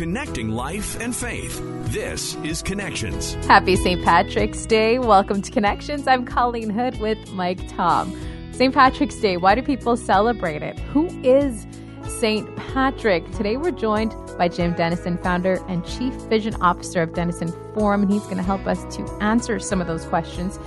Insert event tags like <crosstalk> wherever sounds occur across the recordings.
connecting life and faith. This is Connections. Happy St. Patrick's Day. Welcome to Connections. I'm Colleen Hood with Mike Tom. St. Patrick's Day, why do people celebrate it? Who is St. Patrick? Today we're joined by Jim Denison, founder and chief vision officer of Denison Forum, and he's going to help us to answer some of those questions.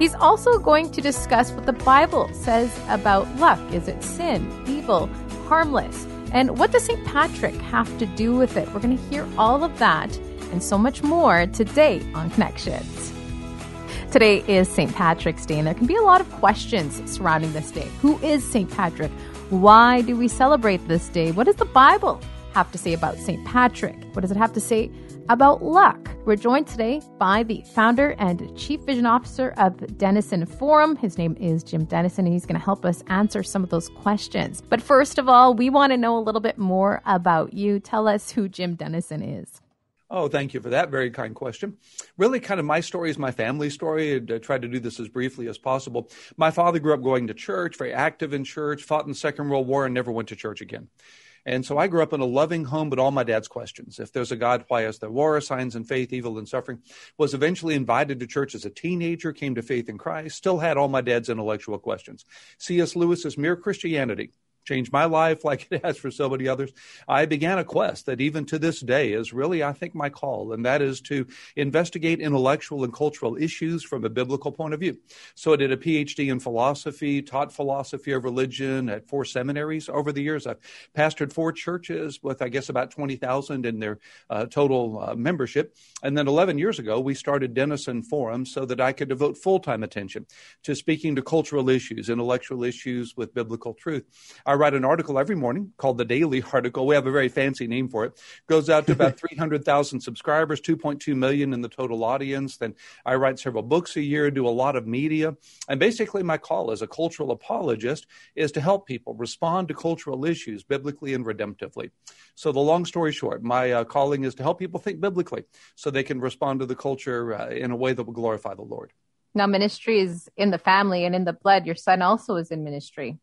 He's also going to discuss what the Bible says about luck. Is it sin, evil, harmless? And what does St. Patrick have to do with it? We're going to hear all of that and so much more today on Connections. Today is St. Patrick's Day, and there can be a lot of questions surrounding this day. Who is St. Patrick? Why do we celebrate this day? What does the Bible have to say about St. Patrick? What does it have to say about luck? We're joined today by the founder and chief vision officer of Denison Forum. His name is Jim Denison, and he's going to help us answer some of those questions. But first of all, we want to know a little bit more about you. Tell us who Jim Denison is. Oh, thank you for that very kind question. Really, kind of my story is my family story. I tried to do this as briefly as possible. My father grew up going to church, very active in church, fought in the Second World War, and never went to church again. And so I grew up in a loving home, but all my dad's questions. If there's a God, why is there war, signs and faith, evil and suffering? Was eventually invited to church as a teenager, came to faith in Christ, still had all my dad's intellectual questions. C.S. Lewis's Mere Christianity changed my life <laughs> like it has for so many others. I began a quest that even to this day is really, I think, my call, and that is to investigate intellectual and cultural issues from a biblical point of view. So I did a PhD in philosophy, taught philosophy of religion at four seminaries over the years. I've pastored four churches with, I guess, about 20,000 in their uh, total uh, membership. And then 11 years ago, we started Denison Forum so that I could devote full time attention to speaking to cultural issues, intellectual issues with biblical truth. I write an article every morning called the Daily Article. We have a very fancy name for it. Goes out to about <laughs> 300,000 subscribers, 2.2 million in the total audience. Then I write several books a year, do a lot of media. And basically, my call as a cultural apologist is to help people respond to cultural issues biblically and redemptively. So, the long story short, my uh, calling is to help people think biblically so they can respond to the culture uh, in a way that will glorify the Lord. Now, ministry is in the family and in the blood. Your son also is in ministry.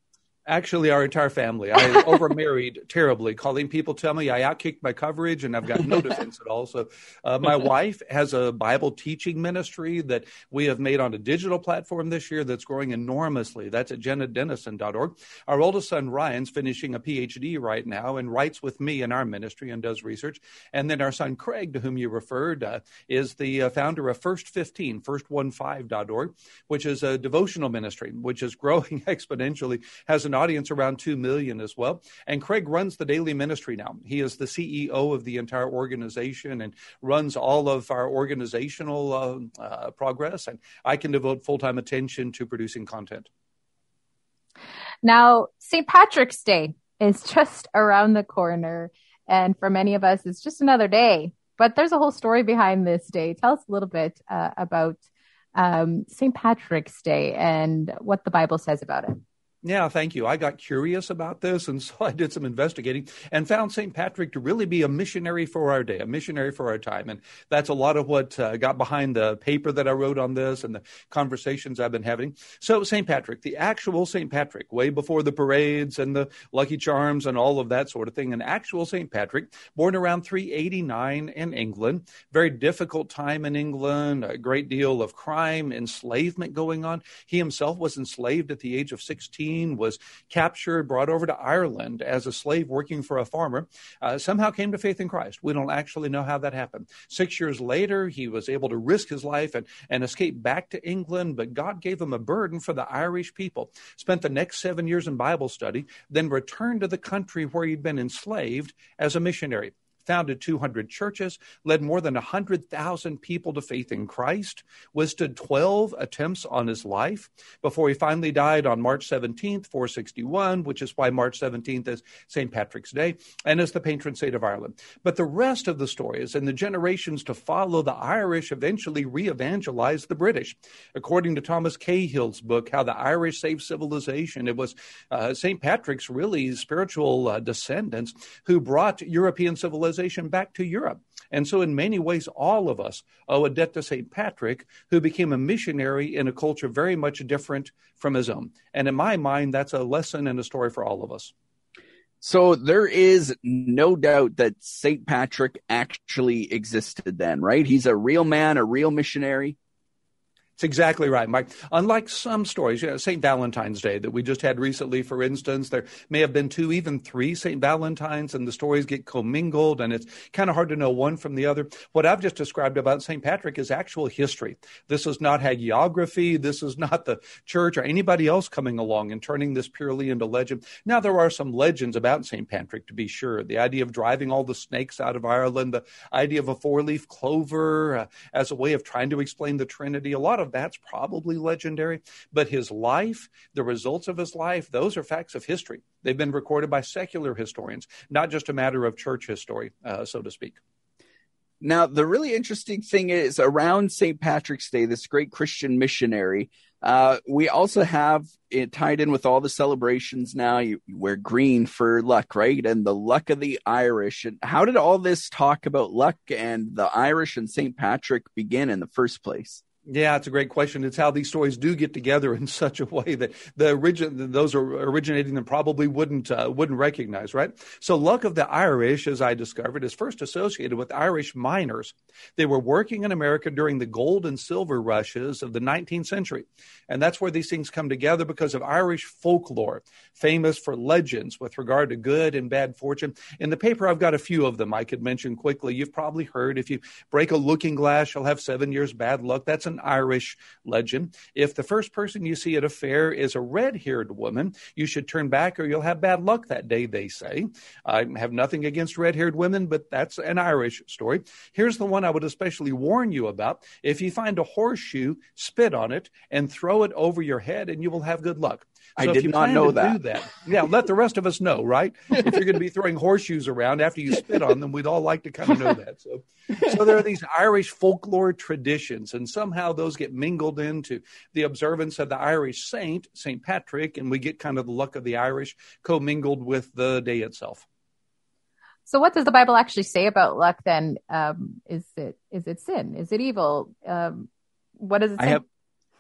Actually, our entire family. I <laughs> overmarried terribly. Calling people tell me I outkicked my coverage, and I've got no defense at all. So, uh, my <laughs> wife has a Bible teaching ministry that we have made on a digital platform this year that's growing enormously. That's at jennadennison.org. Our oldest son Ryan's finishing a PhD right now and writes with me in our ministry and does research. And then our son Craig, to whom you referred, uh, is the uh, founder of First 15, first15.org, which is a devotional ministry which is <laughs> growing exponentially. Has an audience around 2 million as well. And Craig runs the daily ministry now. He is the CEO of the entire organization and runs all of our organizational uh, uh, progress. And I can devote full time attention to producing content. Now, St. Patrick's Day is <laughs> just around the corner. And for many of us, it's just another day. But there's a whole story behind this day. Tell us a little bit uh, about um, St. Patrick's Day and what the Bible says about it. Yeah, thank you. I got curious about this, and <laughs> so I did some investigating and found St. Patrick to really be a missionary for our day, a missionary for our time. And that's a lot of what uh, got behind the paper that I wrote on this and the conversations I've been having. So, St. Patrick, the actual St. Patrick, way before the parades and the Lucky Charms and all of that sort of thing, an actual St. Patrick, born around 389 in England. Very difficult time in England, a great deal of crime, enslavement going on. He himself was enslaved at the age of 16 was captured, brought over to Ireland as a slave working for a farmer, uh, somehow came to faith in Christ. We don't actually know how that happened. Six years later, he was able to risk his life and, and escape back to England, but God gave him a burden for the Irish people. Spent the next seven years in Bible study, then returned to the country where he'd been enslaved as a missionary founded 200 churches, led more than 100,000 people to faith in Christ, withstood 12 attempts on his life before he finally died on March 17th, 461, which is why March 17th is St. Patrick's Day and is the patron saint of Ireland. But the rest of the story is in the generations to follow, the Irish eventually re evangelized the British. According to Thomas Cahill's book, How the Irish Saved Civilization, it was uh, St. Patrick's really spiritual uh, descendants who brought European civilization civilization back to Europe. And so, in many ways, all of us owe a debt to St. Patrick, who became a missionary in a culture very much different from his own. And in my mind, that's a lesson and a story for all of us. So there is no doubt that St. Patrick actually existed then, right? He's a real man, a real missionary. It's exactly right, Mike. Unlike some stories, you know, St. Valentine's Day that we just had recently, for instance, there may have been two, even three St. Valentines, and the stories get commingled, and it's kind of hard to know one from the other. What I've just described about St. Patrick is actual history. This is not hagiography. This is not the church or anybody else coming along and turning this purely into legend. Now, there are some legends about St. Patrick, to be sure. The idea of driving all the snakes out of Ireland, the idea of a four leaf clover uh, as a way of trying to explain the Trinity, a lot of that's probably legendary. But his life, the results of his life, those are facts of history. They've been recorded by secular historians, not just a matter of church history, uh, so to speak. Now, the really interesting thing is around St. Patrick's Day, this great Christian missionary, uh, we also have it tied in with all the celebrations now. You, you, wear green for luck, right? And the luck of the Irish. And how did all this talk about luck and the Irish and St. Patrick begin in the first place? Yeah, it's a great question. It's how these stories do get together <laughs> in such a way that the origin those are originating them probably wouldn't uh, wouldn't recognize, right? So, luck of the Irish, as I discovered, is first associated with Irish miners. They were working in America during the gold and silver rushes of the 19th century, and that's where these things come together because of Irish folklore, famous for legends with regard to good and bad fortune. In the paper, I've got a few of them I could mention quickly. You've probably heard if you break a looking glass, you'll have seven years bad luck. That's an Irish legend. If the first person you see at a fair is a red haired woman, you should turn back or you'll have bad luck that day, they say. I have nothing against red haired women, but that's an Irish story. Here's the one I would especially warn you about. If you find a horseshoe, spit on it and throw it over your head, and you will have good luck. So I did not know that. that. Yeah, let the rest of us know, right? if you're going to be throwing horseshoes around after you spit on them, we'd all like to kind of know that. So, so there are these Irish folklore traditions, and somehow those get mingled into the observance of the Irish saint, Saint Patrick, and we get kind of the luck of the Irish commingled with the day itself. So, what does the Bible actually say about luck? Then, um, is it is it sin? Is it evil? Um, what does it say? I have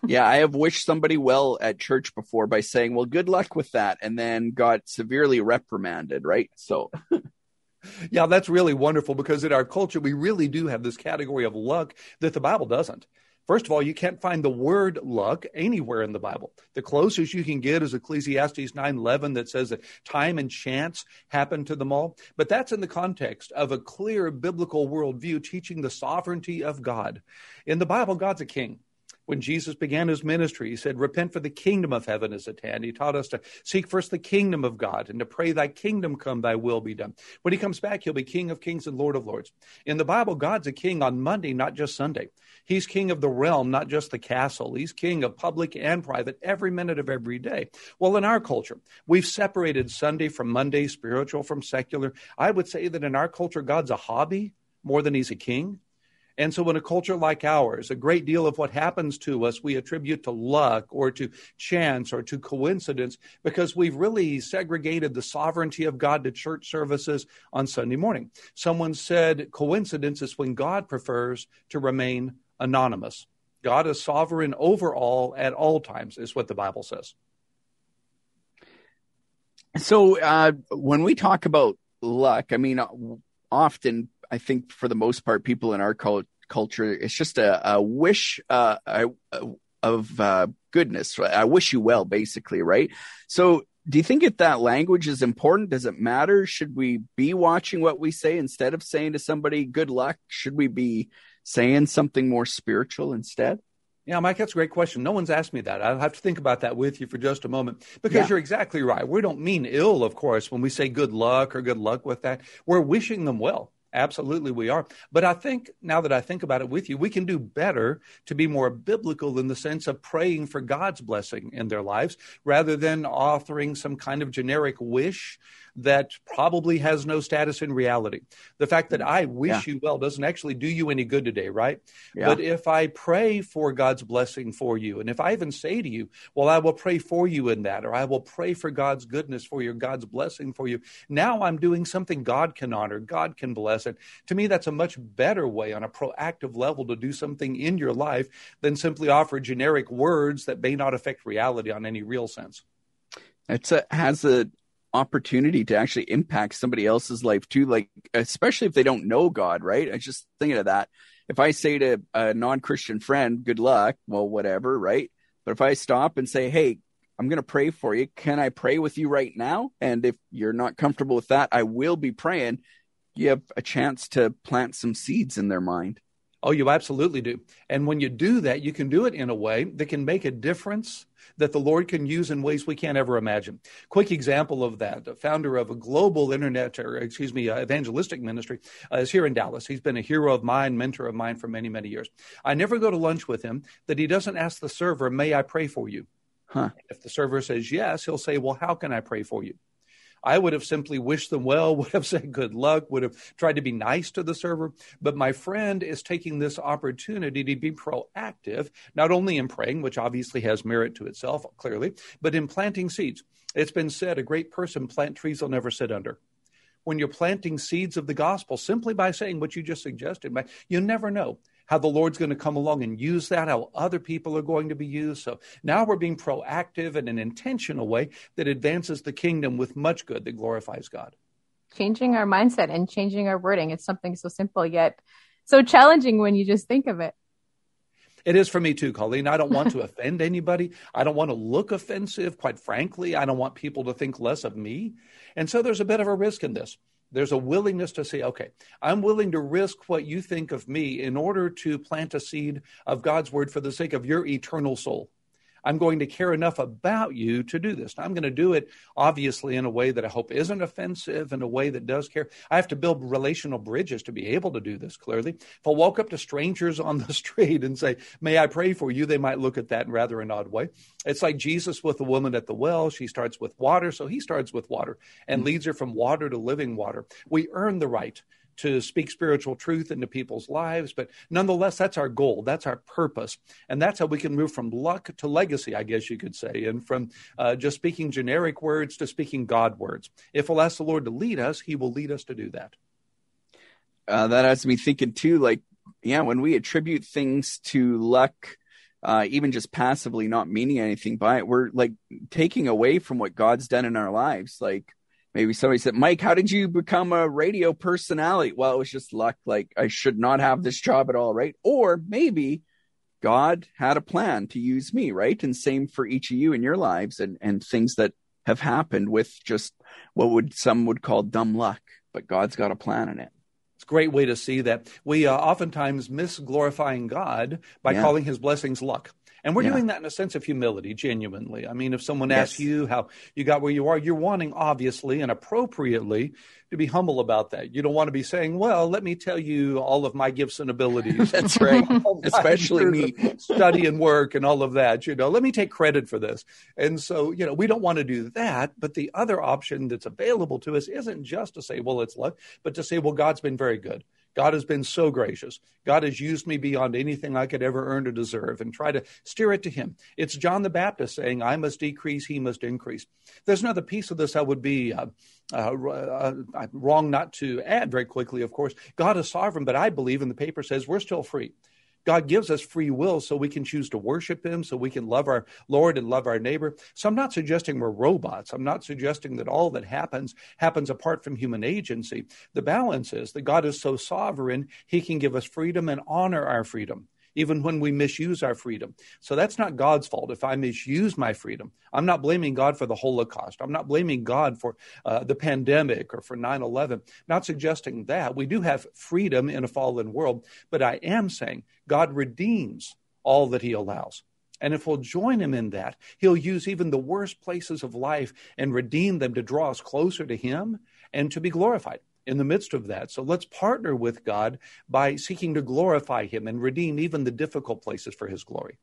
yeah, I have wished somebody well at church before by saying, "Well, good luck with that," and then got severely reprimanded. Right, so. <laughs> yeah, that's really wonderful because in our culture, we really do have this category of luck that the Bible doesn't. First of all, you can't find the word luck anywhere in the Bible. The closest you can get is Ecclesiastes 9:11 that says that time and chance happen to them all. But that's in the context of a clear biblical worldview teaching the sovereignty of God. In the Bible, God's a king when Jesus began his ministry, he said, Repent for the kingdom of heaven is at hand. He taught us to seek first the kingdom of God and to pray, Thy kingdom come, Thy will be done. When he comes back, he'll be King of kings and Lord of lords. In the Bible, God's a king on Monday, not just Sunday. He's king of the realm, not just the castle. He's king of public and private every minute of every day. Well, in our culture, we've separated Sunday from Monday, spiritual from secular. I would say that in our culture, God's a hobby more than he's a king. And so, in a culture like ours, a great deal of what happens to us we attribute to luck or to chance or to coincidence because we've really segregated the sovereignty of God to church services on Sunday morning. Someone said coincidence is when God prefers to remain anonymous. God is sovereign over all at all times, is what the Bible says. So, uh, when we talk about luck, I mean, often I think for the most part, people in our culture, it's just a, a wish uh, of uh, goodness. I wish you well, basically, right? So, do you think that that language is important? Does it matter? Should we be watching what we say instead of saying to somebody "good luck"? Should we be saying something more spiritual instead? Yeah, Mike, that's a great question. No one's asked me that. I'll have to think about that with you for just a moment because yeah. you're exactly right. We don't mean ill, of course, when we say good luck or good luck with that. We're wishing them well. Absolutely, we are. But I think now that I think about it with you, we can do better to be more biblical in the sense of praying for God's blessing in their lives rather than authoring some kind of generic wish that probably has no status in reality. The fact that I wish yeah. you well doesn't actually do you any good today, right? Yeah. But if I pray for God's blessing for you, and if I even say to you, well, I will pray for you in that, or I will pray for God's goodness for you, God's blessing for you, now I'm doing something God can honor, God can bless. And to me, that's a much better way on a proactive level to do something in your life than simply offer generic words that may not affect reality on any real sense. It has a opportunity to actually impact somebody else's life too. Like, especially if they don't know God, right? I just thinking of that. If I say to a non Christian friend, good luck, well, whatever, right? But if I stop and say, hey, I'm going to pray for you. Can I pray with you right now? And if you're not comfortable with that, I will be praying. You have a chance to plant some seeds in their mind. Oh, you absolutely do. And when you do that, you can do it in a way that can make a difference that the Lord can use in ways we can't ever imagine. Quick example of that: the founder of a global internet, or excuse me, uh, evangelistic ministry, uh, is here in Dallas. He's been a hero of mine, mentor of mine for many, many years. I never go to lunch with him that he doesn't ask the server, "May I pray for you?" Huh. If the server says yes, he'll say, Well, how can I pray for you? I would have simply wished them well, <laughs> would have said good luck, would have tried to be nice to the server. But my friend is taking this opportunity to be proactive, not only in praying, which obviously has merit to itself, clearly, but in planting seeds. It's been said a great person plant trees they'll never sit under. When you're planting seeds of the gospel simply by saying what you just suggested, you never know how the Lord's going to come along and use that, how other people are going to be used. So now we're being proactive in an intentional way that advances the kingdom with much good that glorifies God. Changing our mindset and changing our wording. It's something so simple yet so challenging when you just think of it. It is for me too, Colleen. I don't want to <laughs> offend anybody. I don't want to look offensive. Quite frankly, I don't want people to think less of me. And so there's a bit of a risk in this. There's a willingness to say, okay, I'm willing to risk what you think of me in order to plant a seed of God's word for the sake of your eternal soul. I'm going to care enough about you to do this. Now, I'm going to do it obviously in a way that I hope isn't offensive, in a way that does care. I have to build relational bridges to be able to do this clearly. If I walk up to strangers on the <laughs> street and say, May I pray for you, they might look at that in rather an odd way. It's like Jesus with the woman at the well. She starts with water, so he starts with water and mm-hmm. leads her from water to living water. We earn the right to speak spiritual truth into people's lives. But nonetheless, that's our goal. That's our purpose. And that's how we can move from luck to legacy, I guess you could say, and from uh, just speaking generic words to speaking God words. If we'll ask the Lord to lead us, He will lead us to do that. Uh, that has me thinking too, like, yeah, when we attribute things to luck, uh, even just passively not meaning anything by it, we're like taking away from what God's done in our lives. Like, maybe somebody said, Mike, how did you become a radio personality? Well, it was just luck. Like I should not have this job at all, right? Or maybe God had a plan to use me, right? And same for each of you in your lives and, and things that have happened with just what would some would call dumb luck, but God's got a plan in it. It's a great way to see that. We uh, oftentimes miss glorifying God by yeah. calling his blessings luck. And we're yeah. doing that in a sense of humility, genuinely. I mean, if someone yes. asks you how you got where you are, you're wanting, obviously and appropriately, to be humble about that. You don't want to be saying, well, let me tell you all of my gifts and abilities. <laughs> That's right. <laughs> Especially me. <laughs> Study and work and all of that. You know, let me take credit for this. And so, you know, we don't want to do that. But the other option that's available to us isn't just to say, well, it's luck, but to say, well, God's been very good. God has been so gracious. God has used me beyond anything I could ever earn or deserve and try to steer it to Him. It's John the Baptist saying, I must decrease, He must increase. There's another piece of this I would be uh, uh, uh, wrong not to add very quickly, of course. God is sovereign, but I believe, and the paper says, we're still free. God gives us free will so we can choose to worship Him, so we can love our Lord and love our neighbor. So I'm not suggesting we're robots. I'm not suggesting that all that happens happens apart from human agency. The balance is that God is so sovereign, He can give us freedom and honor our freedom even when we misuse our freedom. So that's not God's fault if I misuse my freedom. I'm not blaming God for the Holocaust. I'm not blaming God for uh, the pandemic or for 9 11. Not suggesting that. We do have freedom in a fallen world, but I am saying God redeems all that He allows. And if we'll join him in that, he'll use even the worst places of life and redeem them to draw us closer to him and to be glorified in the midst of that. So let's partner with God by seeking to glorify Him and redeem even the difficult places for His glory.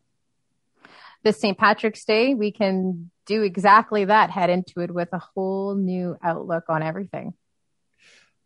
This St. Patrick's Day, we can do exactly that, head into it with a whole new outlook on everything.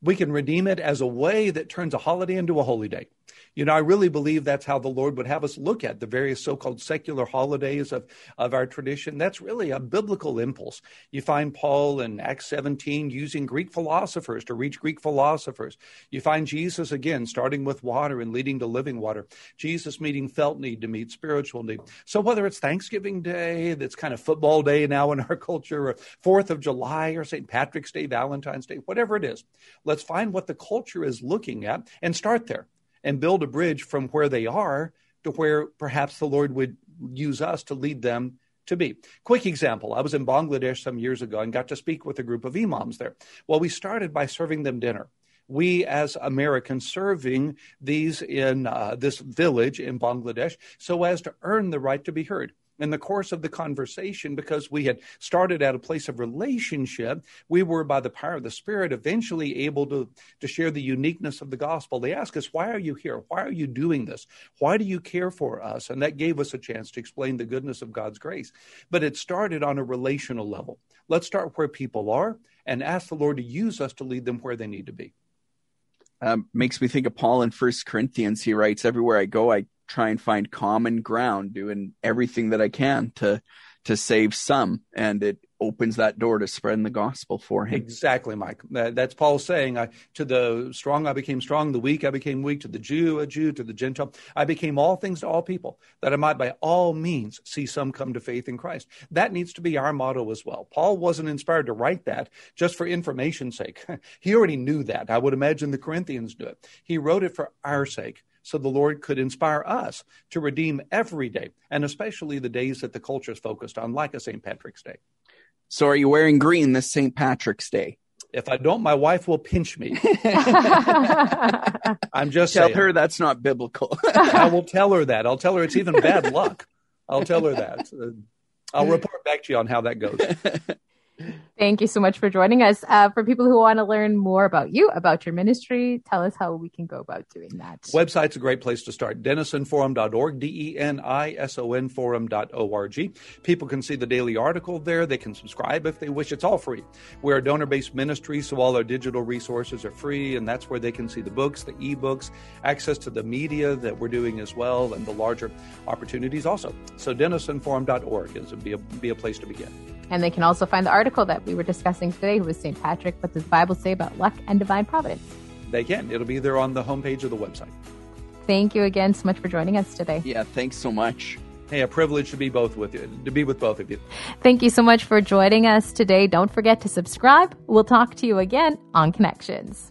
We can redeem it as a way that turns a holiday into a holy day. You know, I really believe that's how the Lord would have us look at the various so called secular holidays of, of our tradition. That's really a biblical impulse. You find Paul in Acts 17 using Greek philosophers to reach Greek philosophers. You find Jesus again starting with water and leading to living water. Jesus meeting felt need to meet spiritual need. So whether it's Thanksgiving Day, that's kind of football day now in our culture, or Fourth of July, or St. Patrick's Day, Valentine's Day, whatever it is, let's find what the culture is looking at and start there and build a bridge from where they are to where perhaps the Lord would use us to lead them to be. Quick example I was in Bangladesh some years ago and got to speak with a group of imams there. Well, we started by serving them dinner. We, as Americans, serving these in uh, this village in Bangladesh so as to earn the right to be heard in the course of the conversation, because we had started at a place of relationship, we were, by the power of the Spirit, eventually able to, to share the uniqueness of the gospel. They asked us, Why are you here? Why are you doing this? Why do you care for us? And that gave us a chance to explain the goodness of God's grace. But it started on a relational level. Let's start where people are and ask the Lord to use us to lead them where they need to be. Um, makes me think of Paul in First Corinthians. He writes, "Everywhere I go, I try and find common ground, doing everything that I can to to save some, and it opens that door to spreading the gospel for him. Exactly, Mike. That's Paul saying, I, "To the strong I became strong, the weak I became weak, to the Jew a Jew, to the Gentile I became all things to all people, that I might by all means see some come to faith in Christ." That needs to be our motto as well. Paul wasn't inspired to write that just for information's sake. <laughs> he already knew that. I would imagine the Corinthians knew it. He wrote it for our sake so the Lord could inspire us to redeem every day, and especially the days that the culture is focused on, like a St. Patrick's Day. So, are you wearing green this St. Patrick's Day? If I don't, my wife will pinch me. <laughs> I'm just tell saying. her that's not biblical. I will tell her that. I'll tell her it's even bad luck. I'll tell her that. <laughs> I'll report back to you on how that goes. <laughs> Thank you so much for joining us. Uh, for people who want to learn more about you, about your ministry, tell us how we can go about doing that. Website's a great place to start. DenisonForum.org, D E N I S O N Forum.org. People can see the daily article there. They can subscribe if they wish. It's all free. We're a donor based ministry, so all our digital resources are free, and that's where they can see the books, the ebooks, access to the media that we're doing as well, and the larger opportunities also. So, DenisonForum.org is be, a, be a place to begin. And they can also find the article that we were discussing today, who was St. Patrick. What does the Bible say about luck and divine providence? They can. It'll be there on the homepage of the website. Thank you again so much for joining us today. Yeah, thanks so much. Hey, a privilege to be both with you, to be with both of you. Thank you so much for joining us today. Don't forget to subscribe. We'll talk to you again on Connections.